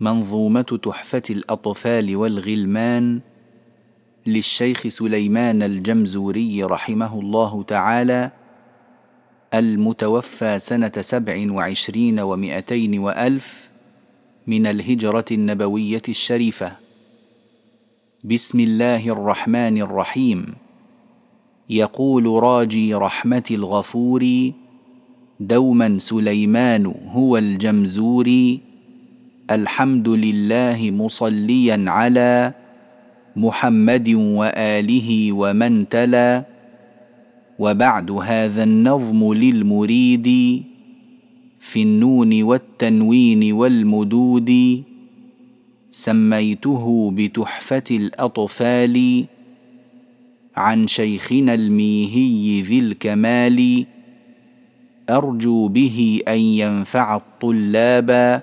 منظومة تحفة الأطفال والغلمان للشيخ سليمان الجمزوري رحمه الله تعالى المتوفى سنة سبع وعشرين ومائتين وألف من الهجرة النبوية الشريفة. بسم الله الرحمن الرحيم. يقول راجي رحمة الغفور دوما سليمان هو الجمزوري الحمد لله مصليا على محمد وآله ومن تلا. وبعد هذا النظم للمريد في النون والتنوين والمدود سميته بتحفة الأطفال عن شيخنا الميهي ذي الكمال. أرجو به أن ينفع الطلاب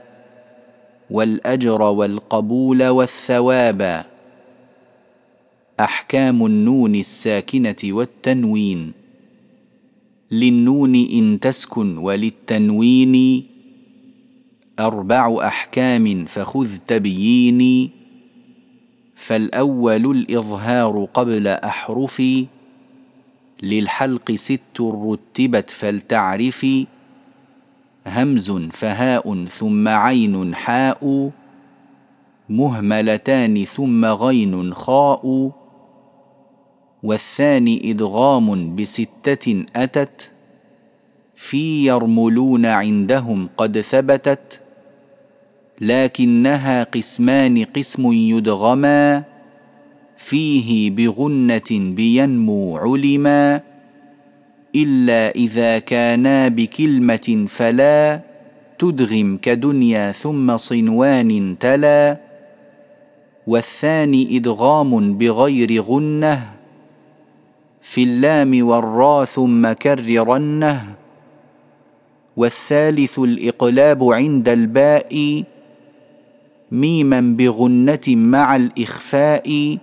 والأجر والقبول والثواب. أحكام النون الساكنة والتنوين. للنون إن تسكن وللتنوين. أربع أحكام فخذ تبييني فالأول الإظهار قبل احرفي للحلق ست رتبت فلتعرفي همز فهاء ثم عين حاء مهملتان ثم غين خاء والثاني ادغام بستة أتت في يرملون عندهم قد ثبتت لكنها قسمان قسم يدغما فيه بغنة بينمو علما. إلا إذا كانا بكلمة فلا تدغم كدنيا ثم صنوان تلا والثاني إدغام بغير غنة في اللام والرا ثم كررنه والثالث الإقلاب عند الباء ميما بغنة مع الإخفاء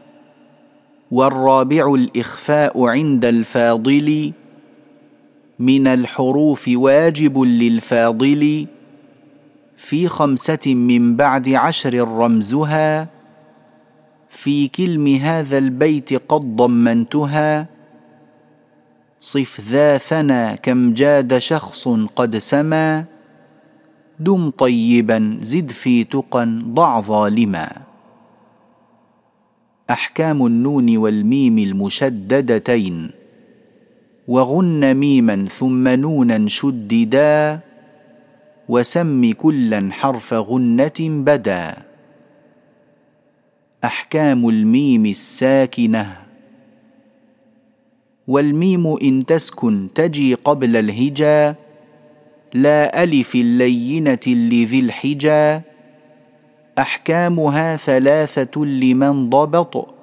والرابع الإخفاء عند الفاضل من الحروف واجب للفاضل في خمسة من بعد عشر رمزها. في كلم هذا البيت قد ضمنتها. صف ذا ثنى كم جاد شخص قد سما. دم طيبا زد في تقى ضع ظالما. أحكام النون والميم المشددتين. وغن ميما ثم نونا شددا وسم كلا حرف غنة بدا. أحكام الميم الساكنة. والميم إن تسكن تجي قبل الهجا. لا ألف اللينة لذي الحجا. أحكامها ثلاثة لمن ضبط.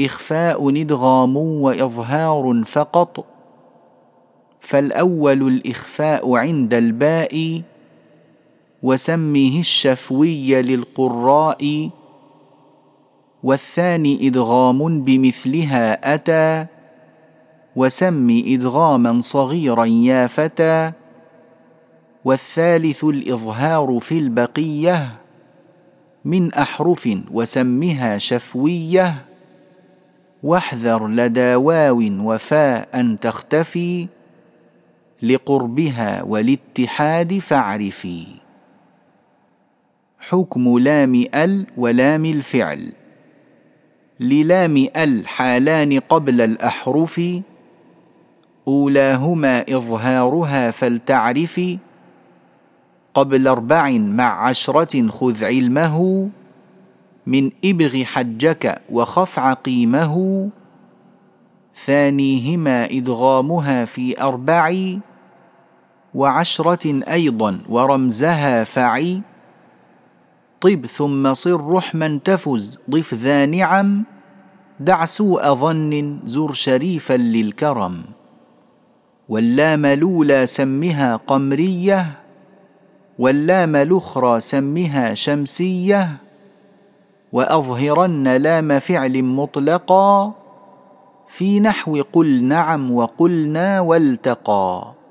إخفاء ادغام وإظهار فقط. فالأول الإخفاء عند الباء وسمه الشفوي للقراء والثاني إدغام بمثلها أتى وسم إدغاما صغيرا يا فتى والثالث الإظهار في البقية من أحرف وسمها شفوية واحذر لدى واو وفاء ان تختفي. لقربها والاتحاد فاعرفي. حكم لام ال ولام الفعل. للام ال حالان قبل الأحرف. أولاهما إظهارها فلتعرفي قبل أربع مع عشرة خذ علمه. من إبغ حجك وخف عقيمه ثانيهما إدغامها في أربع. وعشرة أيضا ورمزها فعي. طب ثم صر رحما تفز ضف ذا نعم. دع سوء ظن زر شريفا للكرم. واللام لولا سمها قمرية. واللام الأخرى سمها شمسية. وأظهرن لام فعل مطلقا. في نحو قل نعم وقلنا والتقى.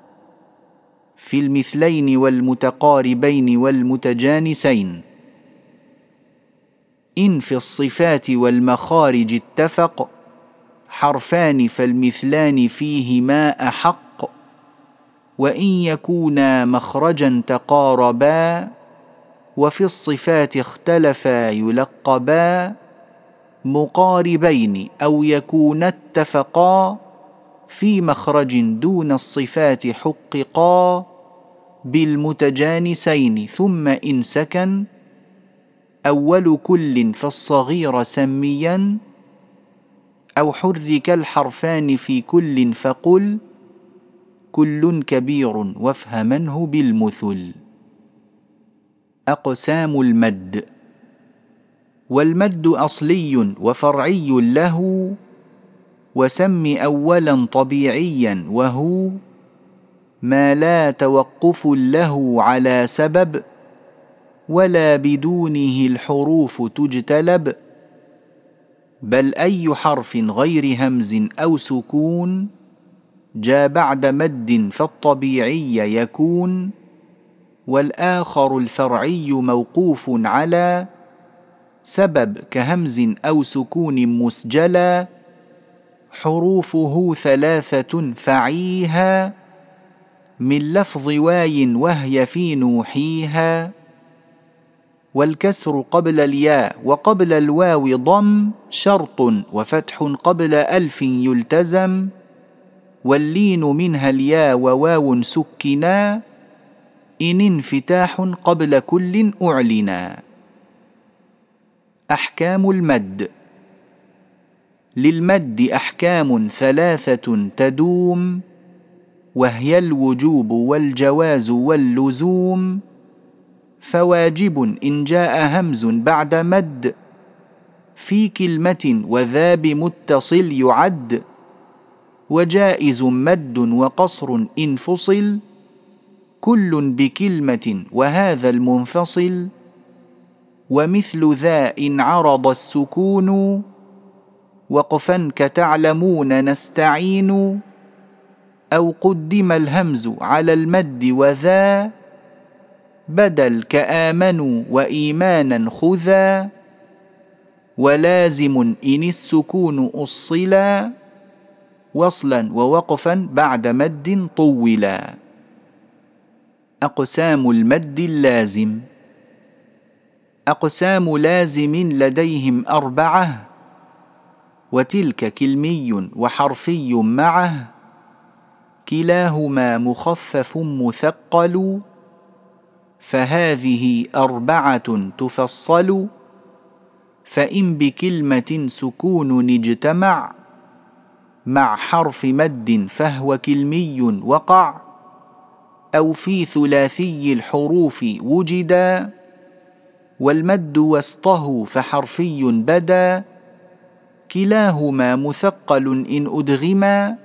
في المثلين والمتقاربين والمتجانسين. إن في الصفات والمخارج اتفق حرفان فالمثلان فيهما أحق. وإن يكونا مخرجا تقاربا وفي الصفات اختلفا يلقبا. مقاربين أو يكون اتفقا في مخرج دون الصفات حققا. بالمتجانسين ثم إن سكن أول كل فالصغير سميا أو حرك الحرفان في كل فقل كل كبير وافهمنه بالمثل. أقسام المد. والمد أصلي وفرعي له وسم أولا طبيعيا وهو ما لا توقف له على سبب ولا بدونه الحروف تجتلب بل أي حرف غير همز أو سكون جاء بعد مد فالطبيعي يكون والآخر الفرعي موقوف على سبب كهمز أو سكون مسجلا حروفه ثلاثة فعيها من لفظ واي وهي في نوحيها والكسر قبل الياء وقبل الواو ضم شرط وفتح قبل ألف يلتزم واللين منها الياء وواو سكنا إن انفتاح قبل كل أعلنا. أحكام المد. للمد أحكام ثلاثة تدوم وهي الوجوب والجواز واللزوم فواجب إن جاء همز بعد مد في كلمة وذا بمتصل يعد وجائز مد وقصر إن فصل كل بكلمة وهذا المنفصل ومثل ذا إن عرض السكون وقفا كتعلمون نستعين أو قدم الهمز على المد وذا بدل كآمنوا وإيمانا خذا ولازم إن السكون أصلا وصلا ووقفا بعد مد طولا. أقسام المد اللازم. أقسام لازم لديهم أربعة وتلك كلمي وحرفي معه. كلاهما مخفف مثقل فهذه أربعة تفصل فإن بكلمة سكون اجتمع مع حرف مد فهو كلمي وقع أو في ثلاثي الحروف وجدا والمد وسطه فحرفي بدا كلاهما مثقل إن أدغما.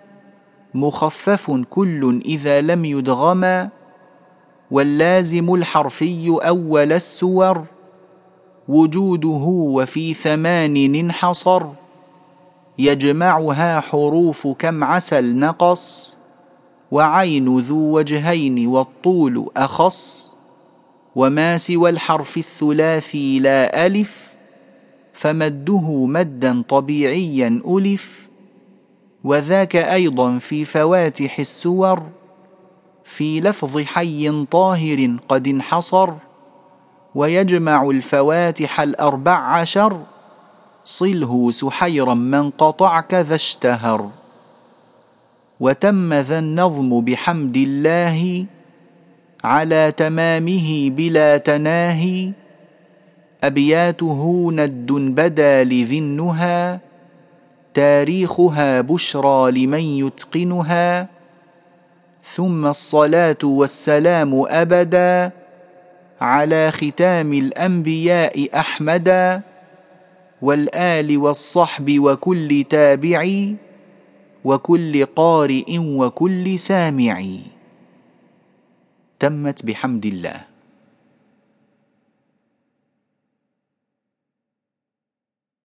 مخفف كل إذا لم يدغما واللازم الحرفي أول السور وجوده وفي ثمان انحصر يجمعها حروف كم عسل نقص وعين ذو وجهين والطول أخص وما سوى الحرف الثلاثي لا ألف فمده مدا طبيعيا ألف. وذاك أيضا في فواتح السور في لفظ حي طاهر قد انحصر ويجمع الفواتح الأربع عشر صله سحيرا من قطعك ذا اشتهر. وتم ذا النظم بحمد الله على تمامه بلا تناهي أبياته ند بدا لذي النهى تاريخها بشرى لمن يتقنها ثم الصلاة والسلام أبدا على ختام الأنبياء أحمدا والآل والصحب وكل تابع وكل قارئ وكل سامع تمت بحمد الله.